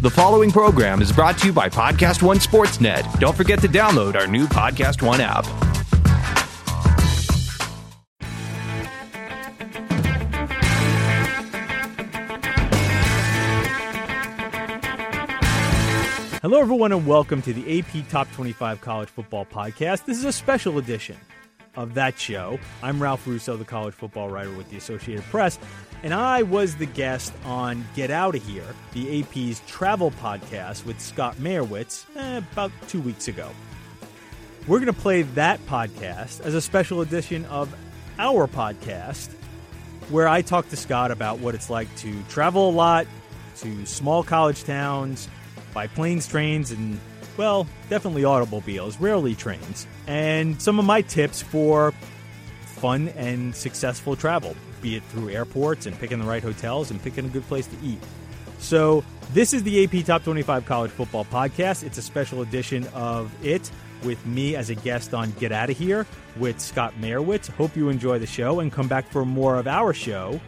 The following program is brought to you by Podcast One Sportsnet. Don't forget to download our new Podcast One app. Hello, everyone, and welcome to the AP Top 25 College Football Podcast. This is a special edition of that show. I'm Ralph Russo, the college football writer with the Associated Press, and I was the guest on Get Out of Here, the AP's travel podcast with Scott Mayerowitz, eh, about two weeks ago. We're going to play that podcast as a special edition of our podcast, where I talk to Scott about what it's like to travel a lot to small college towns by planes, trains, and well, definitely automobiles, rarely trains, and some of my tips for fun and successful travel, be it through airports and picking the right hotels and picking a good place to eat. So, this is the AP Top 25 College Football Podcast. It's a special edition of it with me as a guest on Get Out of Here with Scott Mayerowitz. Hope you enjoy the show and come back for more of our show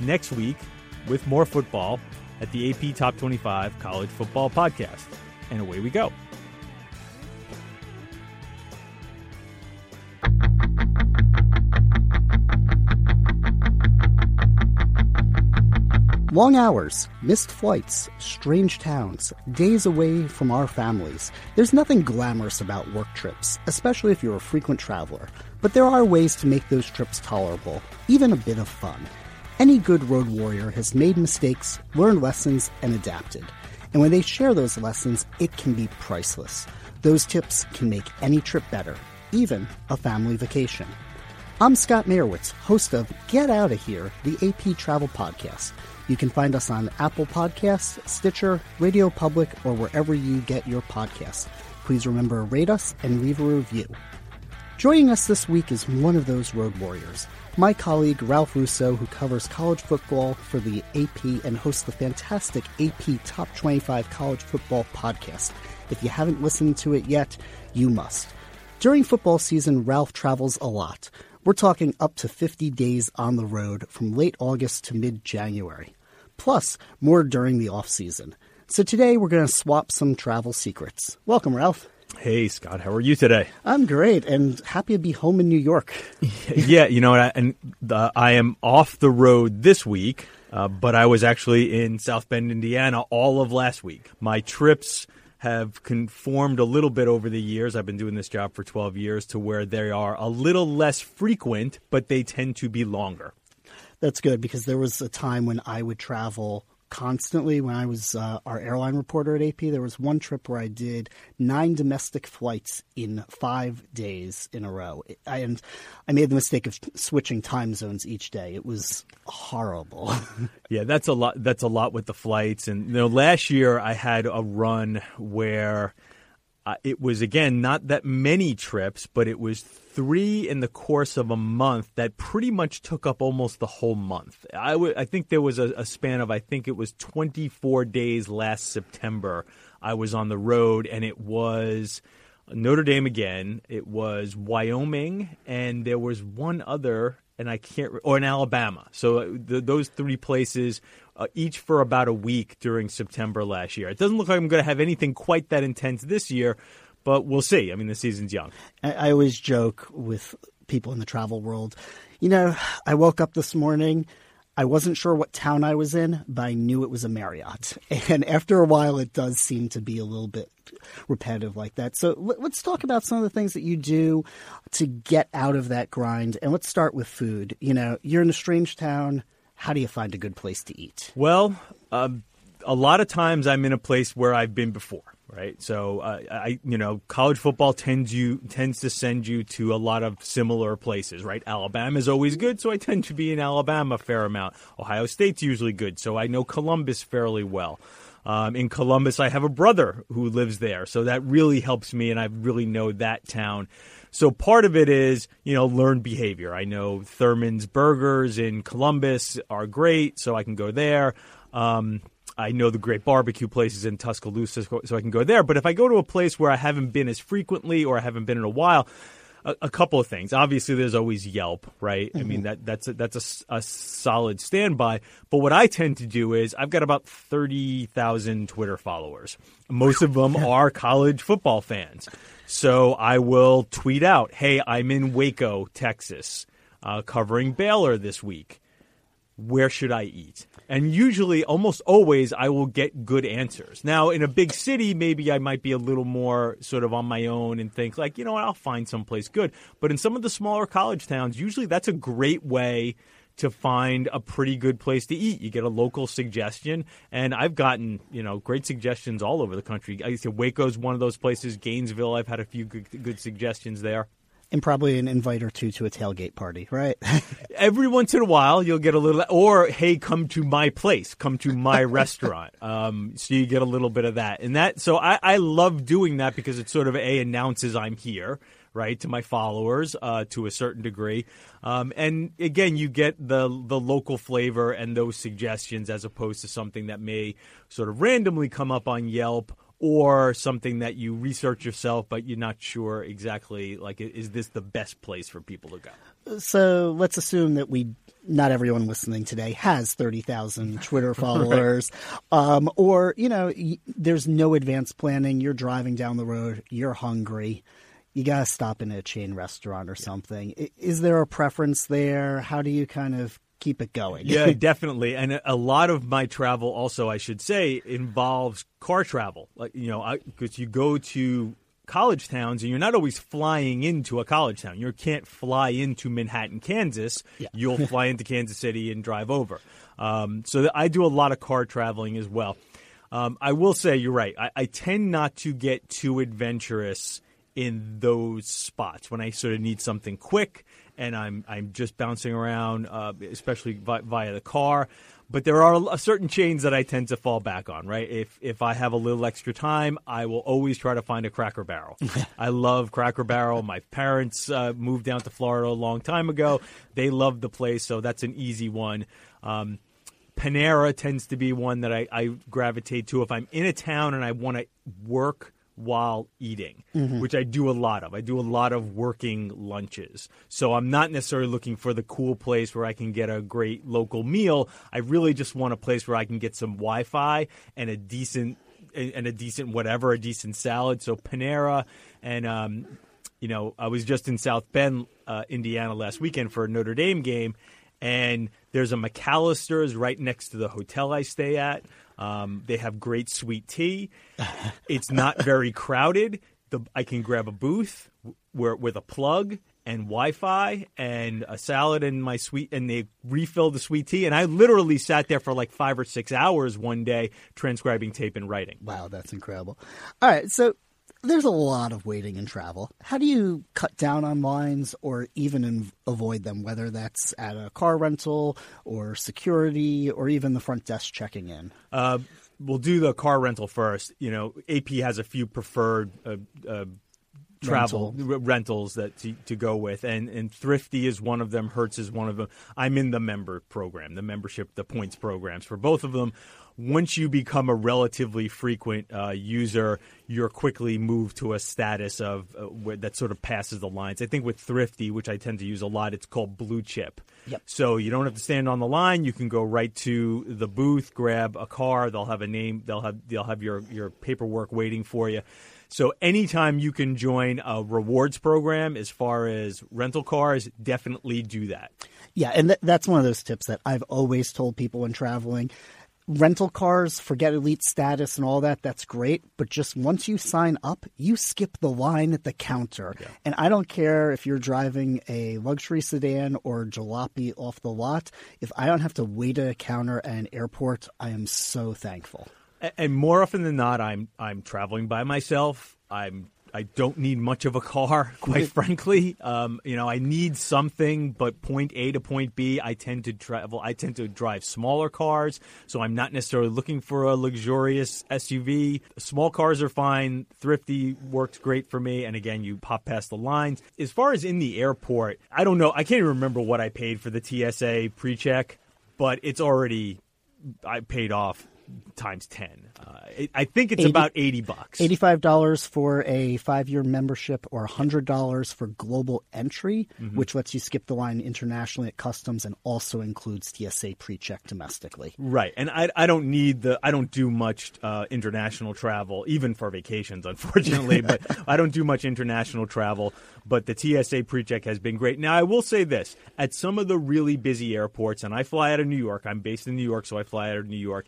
next week with more football at the AP Top 25 College Football Podcast. And away we go. Long hours, missed flights, strange towns, days away from our families. There's nothing glamorous about work trips, especially if you're a frequent traveler. But there are ways to make those trips tolerable, even a bit of fun. Any good road warrior has made mistakes, learned lessons, and adapted. And when they share those lessons, it can be priceless. Those tips can make any trip better, even a family vacation. I'm Scott Mayerowitz, host of Get Out of Here, the AP Travel Podcast. You can find us on Apple Podcasts, Stitcher, Radio Public, or wherever you get your podcasts. Please remember to rate us and leave a review. Joining us this week is one of those road warriors, my colleague Ralph Russo, who covers college football for the AP and hosts the fantastic AP Top 25 College Football podcast. If you haven't listened to it yet, you must. During football season, Ralph travels a lot. We're talking up to 50 days on the road from late August to mid January plus more during the off season. So today we're going to swap some travel secrets. Welcome, Ralph. Hey, Scott, how are you today? I'm great and happy to be home in New York. yeah, you know, and uh, I am off the road this week, uh, but I was actually in South Bend, Indiana all of last week. My trips have conformed a little bit over the years. I've been doing this job for 12 years to where they are a little less frequent, but they tend to be longer that's good because there was a time when I would travel constantly when I was uh, our airline reporter at AP. There was one trip where I did nine domestic flights in five days in a row. I, and I made the mistake of switching time zones each day. It was horrible. yeah, that's a lot. That's a lot with the flights. And you know, last year I had a run where. Uh, it was again not that many trips, but it was three in the course of a month that pretty much took up almost the whole month. I, w- I think there was a, a span of, I think it was 24 days last September. I was on the road, and it was Notre Dame again. It was Wyoming, and there was one other, and I can't, or in Alabama. So uh, the, those three places, uh, each for about a week during September last year. It doesn't look like I'm going to have anything quite that intense this year, but we'll see. I mean, the season's young. I, I always joke with people in the travel world. You know, I woke up this morning. I wasn't sure what town I was in, but I knew it was a Marriott. And after a while, it does seem to be a little bit repetitive like that. So let's talk about some of the things that you do to get out of that grind. And let's start with food. You know, you're in a strange town. How do you find a good place to eat? Well, uh, a lot of times I'm in a place where I've been before right? So uh, I, you know, college football tends you tends to send you to a lot of similar places, right? Alabama is always good, so I tend to be in Alabama a fair amount. Ohio State's usually good, so I know Columbus fairly well. Um, in Columbus, I have a brother who lives there, so that really helps me, and I really know that town. So part of it is, you know, learn behavior. I know Thurman's Burgers in Columbus are great, so I can go there. Um, I know the great barbecue places in Tuscaloosa, so I can go there. But if I go to a place where I haven't been as frequently or I haven't been in a while, a, a, couple of things. Obviously, there's always Yelp, right? Mm-hmm. I mean that that's a, that's a, a, solid standby. But what I tend to do is I've got about thirty thousand Twitter followers. Most of them are college football fans, so I will tweet out, "Hey, I'm in Waco, Texas, uh, covering Baylor this week." Where should I eat? And usually, almost always, I will get good answers. Now, in a big city, maybe I might be a little more sort of on my own and think, like, you know what, I'll find someplace good. But in some of the smaller college towns, usually that's a great way to find a pretty good place to eat. You get a local suggestion, and I've gotten you know great suggestions all over the country. I say Waco's one of those places. Gainesville, I've had a few good, good suggestions there and probably an invite or two to a tailgate party, right? Every once in a while, you'll get a little, or hey, come to my place, come to my restaurant. Um, so you get a little bit of that, and that. So I, I love doing that because it sort of a announces I'm here, right, to my followers uh, to a certain degree, um, and again, you get the the local flavor and those suggestions as opposed to something that may sort of randomly come up on Yelp or something that you research yourself, but you're not sure exactly like is this the best place for people to go? So let's assume that we not everyone listening today has 30,000 Twitter followers. right. um, or, you know, y- there's no advanced planning. You're driving down the road, you're hungry. You got to stop in a chain restaurant or something. Is there a preference there? How do you kind of keep it going. yeah, definitely. And a lot of my travel, also, I should say, involves car travel. Like you know, because you go to college towns and you're not always flying into a college town. You can't fly into Manhattan, Kansas. Yeah. You'll fly into Kansas City and drive over. Um, so I do a lot of car traveling as well. Um, I will say you're right. I, I tend not to get too adventurous in those spots when I sort of need something quick and I'm I'm just bouncing around, uh, especially vi- via the car. But there are certain chains that I tend to fall back on. Right, if if I have a little extra time, I will always try to find a Cracker Barrel. I love Cracker Barrel. My parents uh, moved down to Florida a long time ago. They love the place, so that's an easy one. Um, Panera tends to be one that I, I gravitate to if I'm in a town and I want to work while eating, mm-hmm. which I do a lot of. I do a lot of working lunches. So I'm not necessarily looking for the cool place where I can get a great local meal. I really just want a place where I can get some Wi-Fi and a decent and a decent whatever, a decent salad. So Panera and um, you know, I was just in South Bend, uh, Indiana last weekend for a Notre Dame game, and there's a McAlister's right next to the hotel I stay at. Um, they have great sweet tea. it's not very crowded. The, I can grab a booth where, with a plug and Wi-Fi and a salad and my sweet, and they refill the sweet tea. And I literally sat there for like five or six hours one day transcribing tape and writing. Wow, that's incredible. All right, so there's a lot of waiting in travel. How do you cut down on lines or even in, avoid them, whether that's at a car rental or security or even the front desk checking in? Uh, we'll do the car rental first. You know, AP has a few preferred. Uh, uh, travel Rental. rentals that to, to, go with and and thrifty is one of them hertz is one of them i'm in the member program the membership the points programs for both of them once you become a relatively frequent uh, user, you're quickly moved to a status of uh, where, that sort of passes the lines. I think with Thrifty, which I tend to use a lot, it's called Blue Chip. Yep. So you don't have to stand on the line. You can go right to the booth, grab a car. They'll have a name. They'll have they'll have your your paperwork waiting for you. So anytime you can join a rewards program as far as rental cars, definitely do that. Yeah, and th- that's one of those tips that I've always told people when traveling rental cars, forget elite status and all that, that's great. But just once you sign up, you skip the line at the counter. Yeah. And I don't care if you're driving a luxury sedan or jalopy off the lot. If I don't have to wait at a counter at an airport, I am so thankful. And more often than not, I'm I'm traveling by myself. I'm I don't need much of a car, quite frankly. Um, you know, I need something, but point A to point B, I tend to travel. I tend to drive smaller cars, so I'm not necessarily looking for a luxurious SUV. Small cars are fine. Thrifty works great for me, and again, you pop past the lines. As far as in the airport, I don't know. I can't even remember what I paid for the TSA pre-check, but it's already I paid off times ten. Uh, it, I think it's 80, about eighty bucks. Eighty-five dollars for a five-year membership, or hundred dollars for global entry, mm-hmm. which lets you skip the line internationally at customs and also includes TSA pre-check domestically. Right, and I, I don't need the I don't do much uh, international travel, even for vacations, unfortunately. but I don't do much international travel. But the TSA pre-check has been great. Now I will say this: at some of the really busy airports, and I fly out of New York. I'm based in New York, so I fly out of New York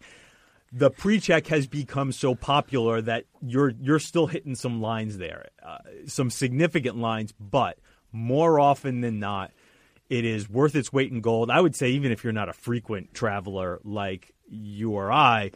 the pre-check has become so popular that you're you're still hitting some lines there, uh, some significant lines, but more often than not, it is worth its weight in gold. I would say even if you're not a frequent traveler like you or I,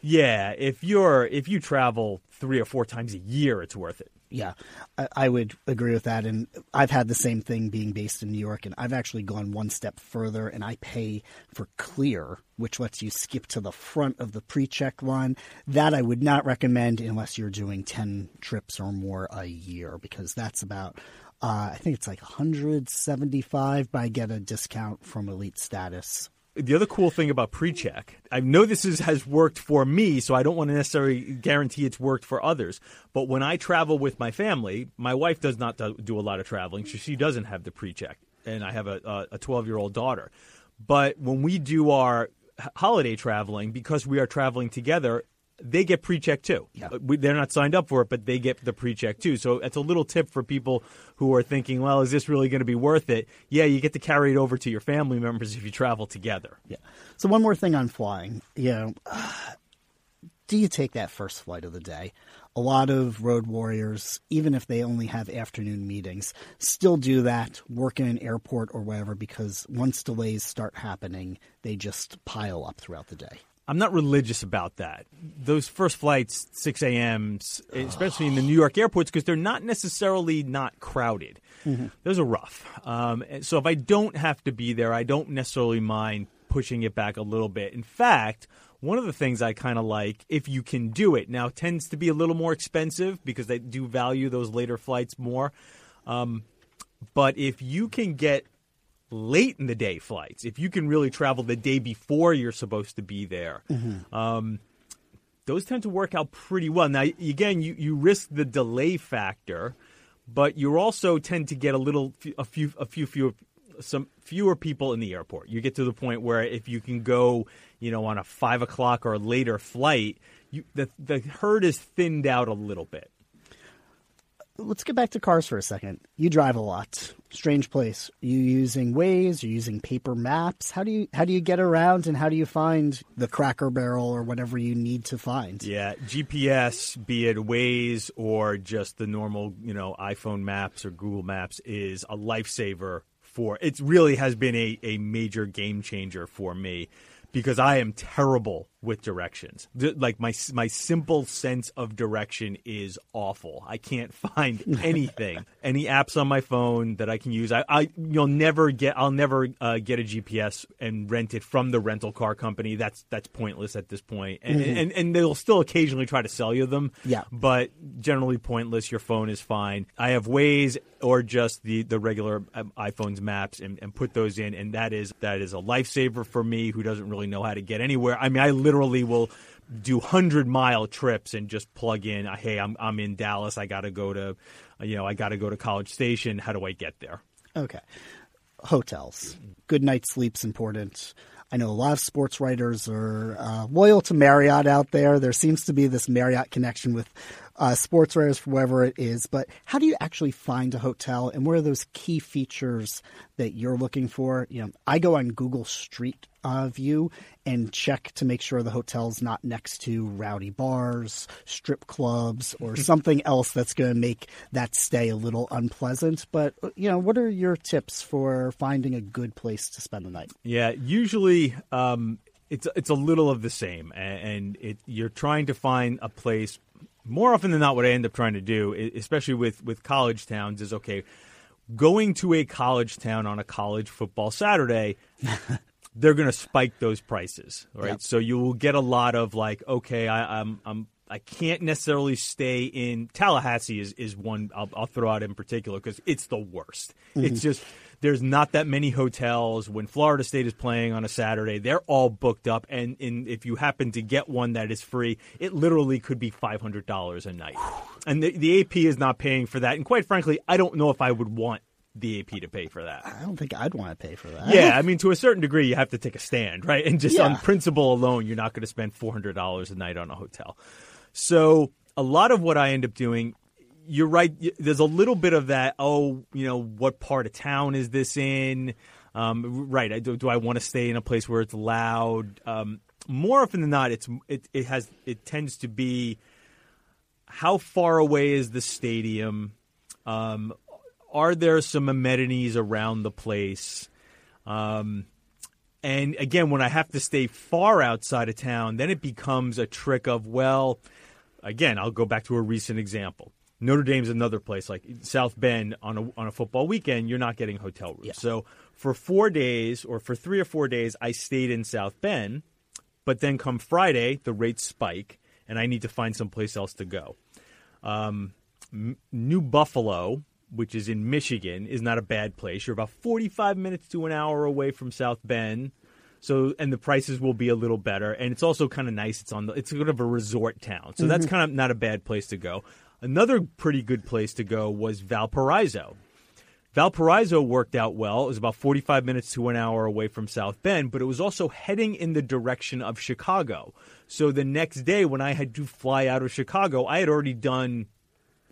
yeah, if you're if you travel three or four times a year, it's worth it. Yeah, I, I, would agree with that. And I've had the same thing being based in New York, and I've actually gone one step further, and I pay for Clear, which lets you skip to the front of the pre-check line. That I would not recommend unless you're doing ten trips or more a year, because that's about uh, I think it's like 175, but I get a discount from Elite Status the other cool thing about pre-check, I know this is, has worked for me, so I don't want to necessarily guarantee it's worked for others. But when I travel with my family, my wife does not do a lot of traveling, so she doesn't have the pre-check, and I have a 12 year old daughter. But when we do our holiday traveling, because we are traveling together, they get pre-check too. Yeah. Uh, they're not signed up for it, but they get the pre-check too. So it's a little tip for people who are thinking, well, is this really going to be worth it? Yeah, you get to carry it over to your family members if you travel together. Yeah. So one more thing on flying, you know, do you take that first flight of the day? A lot of road warriors, even if they only have afternoon meetings, still do that, work in an airport or whatever, because once delays start happening, they just pile up throughout the day. I'm not religious about that. Those first flights, 6 a.m., especially in the New York airports, because they're not necessarily not crowded. Mm-hmm. Those are rough. Um, so if I don't have to be there, I don't necessarily mind pushing it back a little bit. In fact, one of the things I kind of like, if you can do it, now tends to be a little more expensive because they do value those later flights more. Um, but if you can get late in the day flights, if you can really travel the day before you're supposed to be there, mm-hmm. um, those tend to work out pretty well. Now, again, you, you risk the delay factor, but you also tend to get a little, a few, a few, few, some fewer people in the airport. You get to the point where if you can go, you know, on a five o'clock or later flight, you, the the herd is thinned out a little bit let's get back to cars for a second. You drive a lot. Strange place. Are you using Waze? Are you using paper maps? How do you how do you get around and how do you find the Cracker Barrel or whatever you need to find? Yeah, GPS, be it Waze or just the normal, you know, iPhone Maps or Google Maps, is a lifesaver for. It really has been a a major game changer for me because I am terrible with directions. Like my my simple sense of direction is awful. I can't find anything, any apps on my phone that I can use. I, I you'll never get. I'll never uh, get a GPS and rent it from the rental car company. That's that's pointless at this point. And, mm-hmm. and and they'll still occasionally try to sell you them. Yeah, but generally pointless. Your phone is fine. I have Waze or just the the regular um, iPhone's maps and, and put those in, and that is that is a lifesaver for me who doesn't really know how to get anywhere. I mean, I literally literally will do hundred mile trips and just plug in. Hey, I'm I'm in Dallas. I got to go to, you know, I got to go to College Station. How do I get there? Okay, hotels. Good night's sleep's important. I know a lot of sports writers are uh, loyal to Marriott out there. There seems to be this Marriott connection with uh, sports writers, for whatever it is. But how do you actually find a hotel, and what are those key features that you're looking for? You know, I go on Google Street uh, View and check to make sure the hotel's not next to rowdy bars, strip clubs, or something else that's going to make that stay a little unpleasant. But you know, what are your tips for finding a good place to spend the night? Yeah, usually. Um it's it's a little of the same, and it, you're trying to find a place more often than not, what I end up trying to do, especially with, with college towns, is okay, going to a college town on a college football Saturday, they're going to spike those prices, right? Yep. So you will get a lot of like, okay, I, I'm, I'm I can't necessarily stay in Tallahassee is, is one I'll, I'll throw out in particular because it's the worst. Mm-hmm. It's just there's not that many hotels. When Florida State is playing on a Saturday, they're all booked up. And in, if you happen to get one that is free, it literally could be $500 a night. And the, the AP is not paying for that. And quite frankly, I don't know if I would want the AP to pay for that. I don't think I'd want to pay for that. Yeah, I mean, to a certain degree, you have to take a stand, right? And just Yeah. on principle alone, you're not going to spend $400 a night on a hotel. So a lot of what I end up doing, you're right. There's a little bit of that. Oh, you know, what part of town is this in? Um, right. I, do, do I want to stay in a place where it's loud? Um, more often than not, it's it, it has it tends to be how far away is the stadium? Um, are there some amenities around the place? Um, and again, when I have to stay far outside of town, then it becomes a trick of, well, again, I'll go back to a recent example. Notre Dame's another place like South Bend on a on a football weekend, you're not getting hotel rooms. So for 4 days or for 3 or 4 days I stayed in South Bend, but then come Friday, the rates spike and I need to find someplace else to go. Um, M- New Buffalo, which is in Michigan, is not a bad place. You're about 45 minutes to an hour away from South Bend. So and the prices will be a little better, and it's also kind of nice. It's on the it's sort of a resort town, so that's kind of not a bad place to go. Another pretty good place to go was Valparaiso. Valparaiso worked out well. It was about 45 minutes to an hour away from South Bend, but it was also heading in the direction of Chicago. So the next day, when I had to fly out of Chicago, I had already done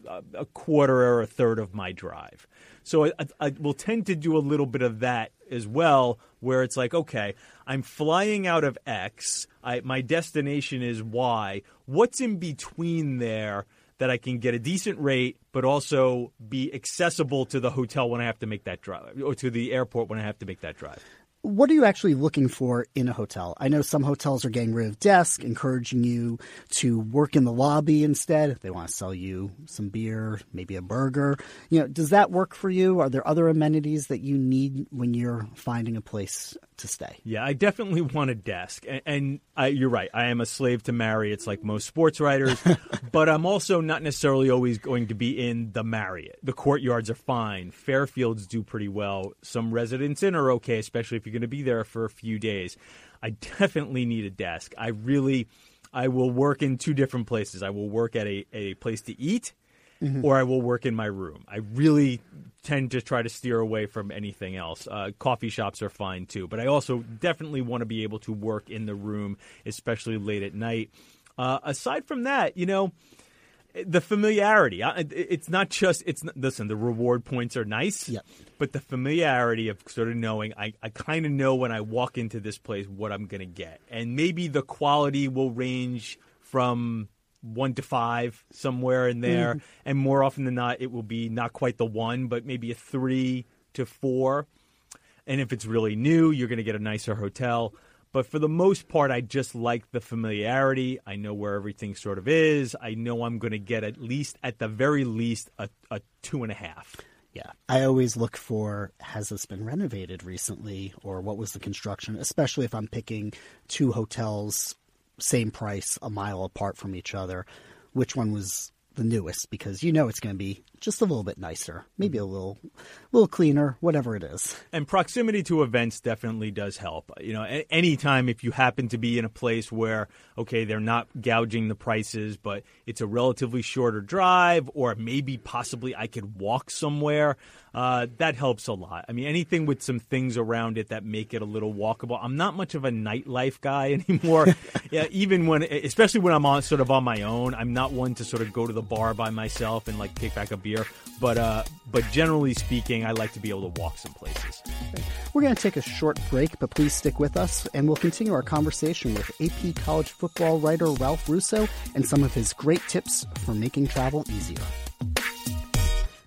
a, quarter or a third of my drive. So I, I, I will tend to do a little bit of that as well, where it's like, okay, I'm flying out of X, I, my destination is Y. What's in between there that I can get a decent rate, but also be accessible to the hotel when I have to make that drive, or to the airport when I have to make that drive? What are you actually looking for in a hotel? I know some hotels are getting rid of desks, encouraging you to work in the lobby instead. They want to sell you some beer, maybe a burger. You know, does that work for you? Are there other amenities that you need when you're finding a place to stay? Yeah, I definitely want a desk, and, and I, you're right. I am a slave to Marriott's, like most sports writers, but I'm also not necessarily always going to be in the Marriott. The courtyards are fine. Fairfields do pretty well. Some Residence Inn are okay, especially if you're going to be there for a few days. I definitely need a desk. I really, I will work in two different places. I will work at a, a place to eat, or I will work in my room. I really tend to try to steer away from anything else. Uh, coffee shops are fine too, but I also definitely want to be able to work in the room, especially late at night. Uh, aside from that, you know, the familiarity. It's not just it's. Not, listen, the reward points are nice, Yep. but the familiarity of sort of knowing I, I kind of know when I walk into this place what I'm going to get, and maybe the quality will range from one to five somewhere in there, mm-hmm. and more often than not, it will be not quite the one, but maybe a three to four. And if it's really new, you're going to get a nicer hotel. But for the most part, I just like the familiarity. I know where everything sort of is. I know I'm going to get at least, at the very least, a, a two and a half. Yeah. I always look for has this been renovated recently or what was the construction, especially if I'm picking two hotels, same price, a mile apart from each other. Which one was the newest? Because you know it's going to be just a little bit nicer, maybe a little, little cleaner, whatever it is. And proximity to events definitely does help. You know, anytime if you happen to be in a place where, okay, they're not gouging the prices, but it's a relatively shorter drive, or maybe possibly I could walk somewhere, uh, that helps a lot. I mean, anything with some things around it that make it a little walkable. I'm not much of a nightlife guy anymore. yeah, even when, especially when I'm on sort of on my own, I'm not one to sort of go to the bar by myself and like pick back a beer. But uh, but generally speaking, I like to be able to walk some places. We're going to take a short break, but please stick with us, and we'll continue our conversation with AP college football writer Ralph Russo and some of his great tips for making travel easier.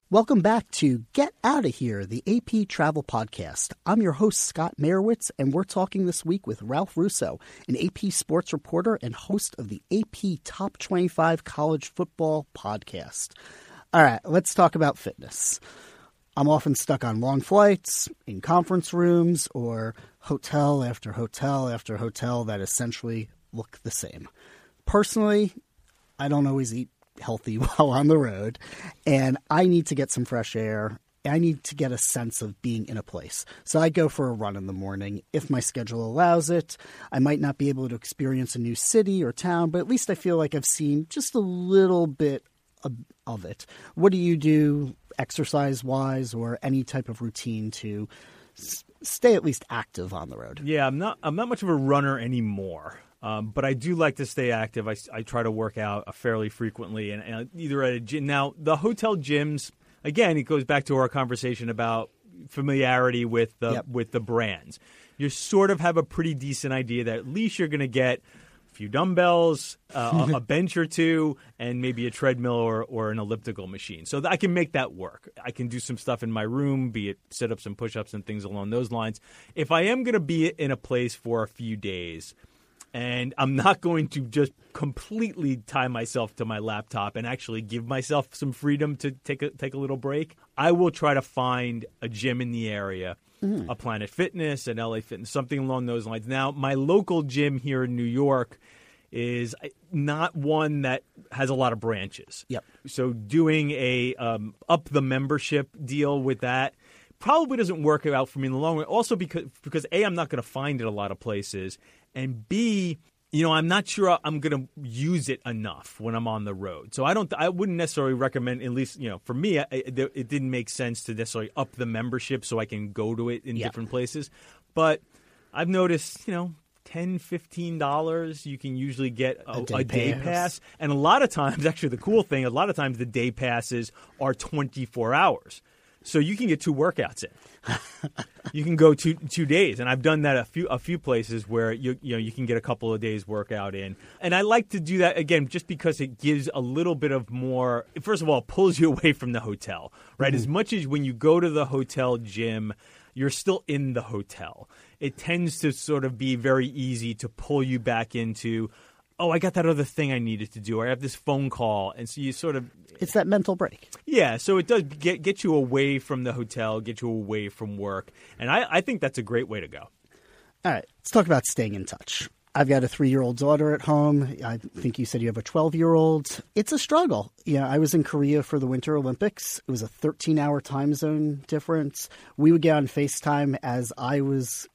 Welcome back to Get Out of Here, the AP Travel Podcast. I'm your host, Scott Mayerowitz, and we're talking this week with Ralph Russo, an AP sports reporter and host of the AP Top 25 College Football Podcast. All right, let's talk about fitness. I'm often stuck on long flights, in conference rooms, or hotel after hotel after hotel that essentially look the same. Personally, I don't always eat healthy while on the road, and I need to get some fresh air I need to get a sense of being in a place. So I go for a run in the morning if my schedule allows it. I might not be able to experience a new city or town, but at least I feel like I've seen just a little bit of, it. What do you do exercise wise or any type of routine to s- stay at least active on the road? Yeah, I'm not. I'm not much of a runner anymore. Um, but I do like to stay active. I, I try to work out uh, fairly frequently, and, and either at a gym. Now, the hotel gyms, again, it goes back to our conversation about familiarity with the Yep. with the brands. You sort of have a pretty decent idea that at least you're going to get few dumbbells, uh, a, bench or two, and maybe a treadmill or, or an elliptical machine. So I can make that work. I can do some stuff in my room, be it sit ups and push ups and things along those lines. If I am going to be in a place for a few days, and I'm not going to just completely tie myself to my laptop and actually give myself some freedom to take a take a little break. I will try to find a gym in the area, a Planet Fitness, an LA Fitness, something along those lines. Now, my local gym here in New York is not one that has a lot of branches. Yep. So doing a um, up the membership deal with that probably doesn't work out for me in the long run. Also because because a I'm not going to find it a lot of places, and b you know I'm not sure I'm going to use it enough when I'm on the road. So I don't I wouldn't necessarily recommend at least you know for me I, it, it didn't make sense to necessarily up the membership so I can go to it in Yeah. different places, but I've noticed you know. 10 15 dollars you can usually get a, A day a day pass. pass and a lot of times actually the cool thing a lot of times the day passes are 24 hours so you can get two workouts in. You can go two two days and i've done that a few a few places where you you know you can get a couple of days workout in. And i like to do that again just because it gives a little bit of more first of all it pulls you away from the hotel right? Mm-hmm. As much as when you go to the hotel gym you're still in the hotel. It tends to sort of be very easy to pull you back into oh i got that other thing i needed to do or i have this phone call and so you sort of It's that mental break. yeah, so it does get get you away from the hotel, get you away from work, and I, I think that's a great way to go. All right, let's talk about staying in touch. I've got a three year old daughter at home. I think you said you have a 12 year old. It's a struggle. Yeah, I was in Korea for the Winter Olympics. It was a 13 hour time zone difference. We would get on FaceTime as I was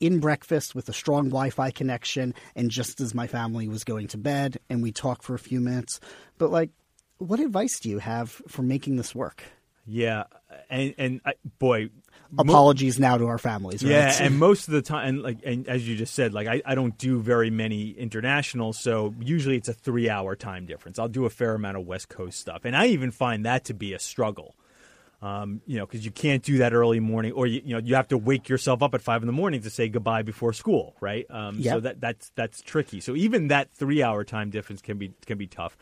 in breakfast with a strong Wi Fi connection and just as my family was going to bed, and we talk for a few minutes. But, like, what advice do you have for making this work? Yeah, and and I, boy, mo- Apologies now to our families. Right? yeah, and most of the time, and like and as you just said, like I, I don't do very many international, so usually it's a three hour time difference. I'll do a fair amount of West Coast stuff, and I even find that to be a struggle. Um, you know, because you can't do that early morning, or you, you know, you have to wake yourself up at five in the morning to say goodbye before school, right? Um, So that that's that's tricky. So even that three hour time difference can be can be tough.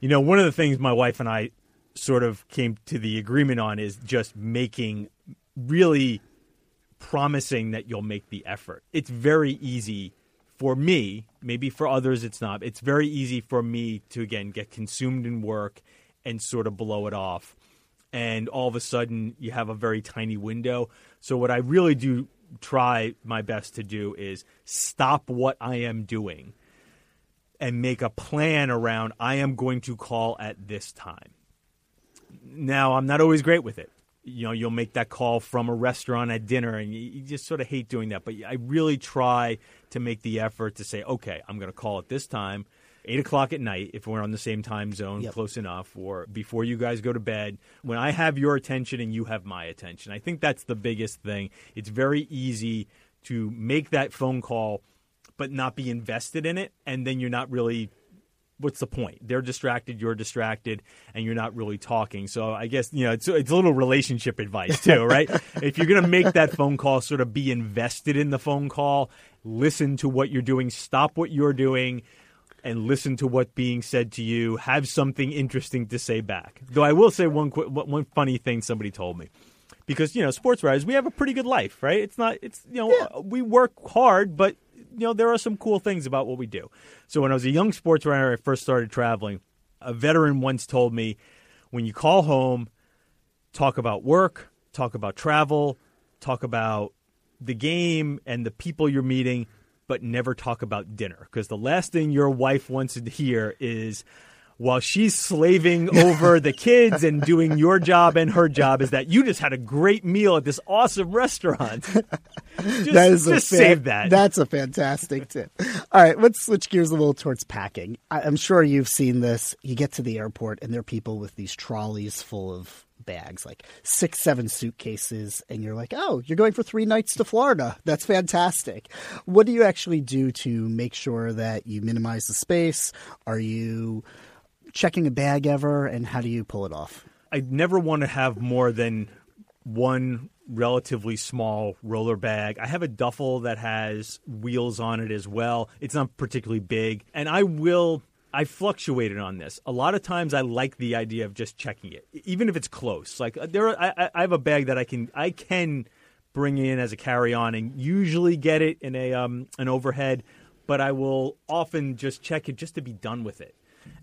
You know, one of the things my wife and I sort of came to the agreement on is just making really promising that you'll make the effort. It's very easy for me, maybe for others it's not. It's very easy for me to again get consumed in work and sort of blow it off. And all of a sudden you have a very tiny window. So what I really do try my best to do is stop what I am doing and make a plan around I am going to call at this time. Now, I'm not always great with it. You know, you'll make that call from a restaurant at dinner, and you, just sort of hate doing that. But I really try to make the effort to say, okay, I'm going to call at this time, eight o'clock at night, if we're on the same time zone, Yep. close enough, or before you guys go to bed, when I have your attention and you have my attention. I think that's the biggest thing. It's very easy to make that phone call, but not be invested in it, and then you're not really what's the point? They're distracted, you're distracted, and you're not really talking. So I guess you know it's it's a little relationship advice too, right? if you're gonna make that phone call, sort of be invested in the phone call, listen to what you're doing, stop what you're doing. And listen to what's being said to you. Have something interesting to say back. Though I will say one quick, one funny thing somebody told me, because you know sports writers we have a pretty good life, right? It's not it's you know we work hard, but you know there are some cool things about what we do. So when I was a young sports writer, I first started traveling. A veteran once told me, when you call home, talk about work, talk about travel, talk about the game and the people you're meeting, but never talk about dinner because the last thing your wife wants to hear is while she's slaving over the kids and doing your job and her job is that you just had a great meal at this awesome restaurant. Just, that is just a save that. That's a fantastic tip. All right, let's switch gears a little towards packing. I, I'm sure you've seen this. You get to the airport and there are people with these trolleys full of bags, like six, seven suitcases, and you're like, oh, you're going for three nights to Florida. That's fantastic. What do you actually do to make sure that you minimize the space? Are you checking a bag ever, and how do you pull it off? I never want to have more than one relatively small roller bag. I have a duffel that has wheels on it as well. It's not particularly big, and I will. I fluctuated on this. A lot of times, I like the idea of just checking it, even if it's close. Like uh, there, are, I, I have a bag that I can I can bring in as a carry on, and usually get it in a um, an overhead. But I will often just check it just to be done with it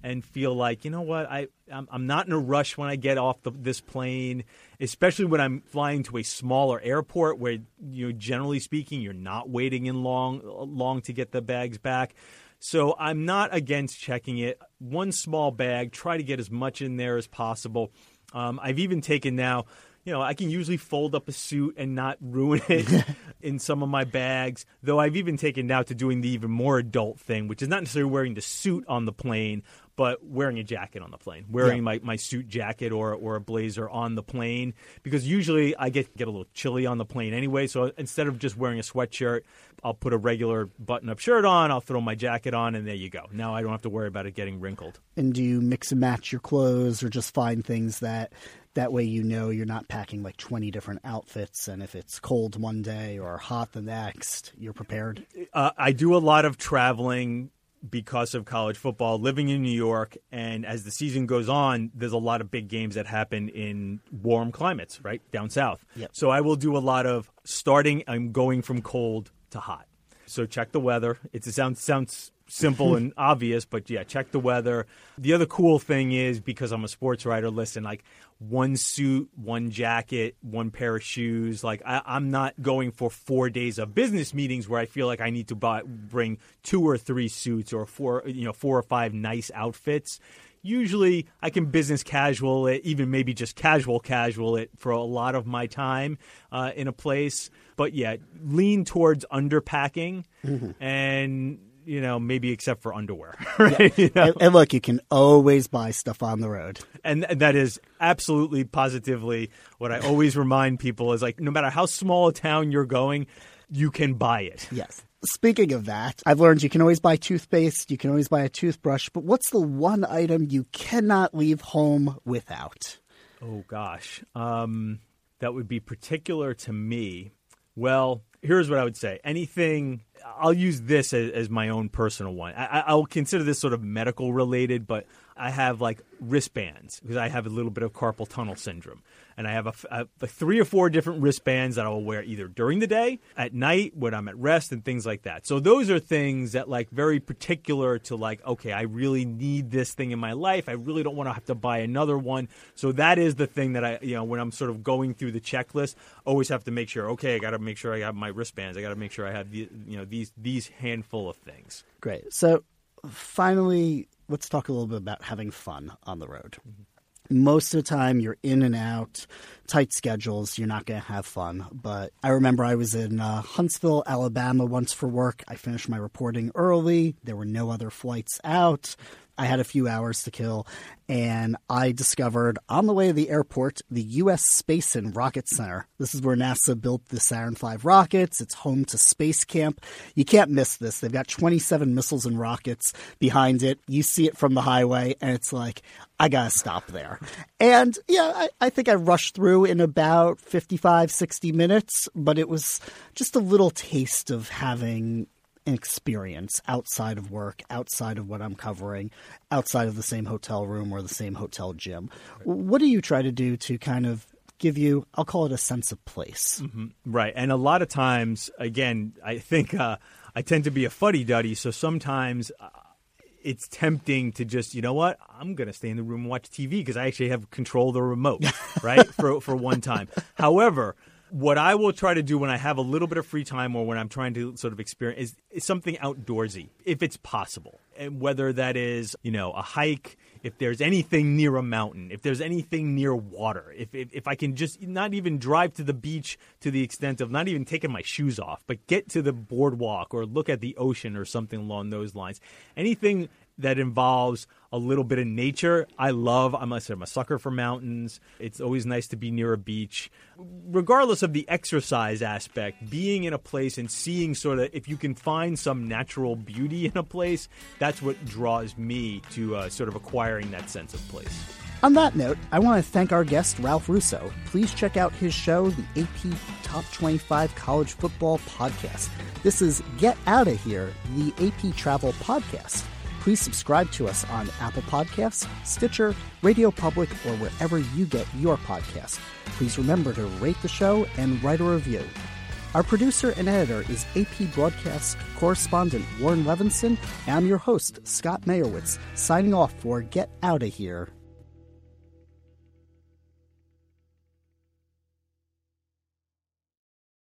and feel like you know what I I'm, I'm not in a rush when I get off the, this plane, especially when I'm flying to a smaller airport where you know generally speaking you're not waiting in long long to get the bags back. So I'm not against checking it. One small bag, try to get as much in there as possible. Um, I've even taken now you know, I can usually fold up a suit and not ruin it in some of my bags. Though I've even taken now to doing the even more adult thing, which is not necessarily wearing the suit on the plane, but wearing a jacket on the plane, wearing yeah. my, my suit jacket or, or a blazer on the plane, because usually I get get a little chilly on the plane anyway. So instead of just wearing a sweatshirt, I'll put a regular button up shirt on, I'll throw my jacket on, and there you go. Now I don't have to worry about it getting wrinkled. And do you mix and match your clothes, or just find things that that way you know you're not packing like 20 different outfits and if it's cold one day or hot the next you're prepared uh, i do a lot of traveling because of college football living in new york and as the season goes on there's a lot of big games that happen in warm climates right down south. Yep. so i will do a lot of starting i'm going from cold to hot. So check the weather. It sounds sounds simple and obvious, but yeah, check the weather. The other cool thing is because I'm a sports writer, listen, like one suit, one jacket, one pair of shoes. Like I, am not going for four days of business meetings where I feel like I need to buy, bring two or three suits or four, you know, four or five nice outfits. Usually, I can business casual it, even maybe just casual casual it for a lot of my time uh, in a place. But yeah, lean towards underpacking mm-hmm. and you know, maybe except for underwear. Right? Yeah. You know? and, and, look, you can always buy stuff on the road. And that is absolutely positively what I always remind people is like, no matter how small a town you're going, you can buy it. Yes. Speaking of that, I've learned you can always buy toothpaste, you can always buy a toothbrush, but what's the one item you cannot leave home without? Oh, gosh. Um, that would be particular to me. Well, here's what I would say anything I'll use this as, as my own personal one. I'll consider this sort of medical related, but I have like wristbands because I have a little bit of carpal tunnel syndrome, and I have a, a, a, three or four different wristbands that I will wear either during the day, at night, when I'm at rest, and things like that. So those are things that like very particular to like, okay, I really need this thing in my life. I really don't want to have to buy another one. So that is the thing that I, you know, when I'm sort of going through the checklist, always have to make sure. Okay, I got to make sure I have my wristbands. I got to make sure I have the, you know, these these handful of things. Great. So finally let's talk a little bit about having fun on the road. Mm-hmm. Most of the time, you're in and out, tight schedules, you're not going to have fun. But I remember I was in uh, Huntsville, Alabama once for work. I finished my reporting early, there were no other flights out. I had a few hours to kill, and I discovered on the way to the airport the U.S. Space and Rocket Center. This is where NASA built the Saturn V rockets. It's home to Space Camp. You can't miss this. They've got 27 missiles and rockets behind it. You see it from the highway, and it's like, I gotta stop there. And yeah, I, I think I rushed through in about 55, 60 minutes, but it was just a little taste of having experience outside of work, outside of what I'm covering, outside of the same hotel room or the same hotel gym. Right. What do you try to do to kind of give you, I'll call it a sense of place? Mm-hmm. Right. And a lot of times, again, I think uh, I tend to be a fuddy duddy. So sometimes uh, it's tempting to just, you know what, I'm going to stay in the room and watch TV because I actually have control of the remote, right? for, for one time. However, What I will try to do when I have a little bit of free time or when I'm trying to sort of experience is, is something outdoorsy, if it's possible. And whether that is, you know, a hike, if there's anything near a mountain, if there's anything near water, if, if, if I can just not even drive to the beach to the extent of not even taking my shoes off, but get to the boardwalk or look at the ocean or something along those lines. Anything that involves a little bit of nature. I love, I'm, I'm a sucker for mountains. It's always nice to be near a beach. Regardless of the exercise aspect, being in a place and seeing sort of, if you can find some natural beauty in a place, that's what draws me to uh, sort of acquiring that sense of place. On that note, I want to thank our guest, Ralph Russo. Please check out his show, the AP Top 25 College Football Podcast. This is Get Out of Here, the AP Travel Podcast. Please subscribe to us on Apple Podcasts, Stitcher, Radio Public, or wherever you get your podcasts. Please remember to rate the show and write a review. Our producer and editor is AP Broadcast correspondent Warren Levinson, and I'm your host, Scott Mayerowitz, signing off for Get Outta Here.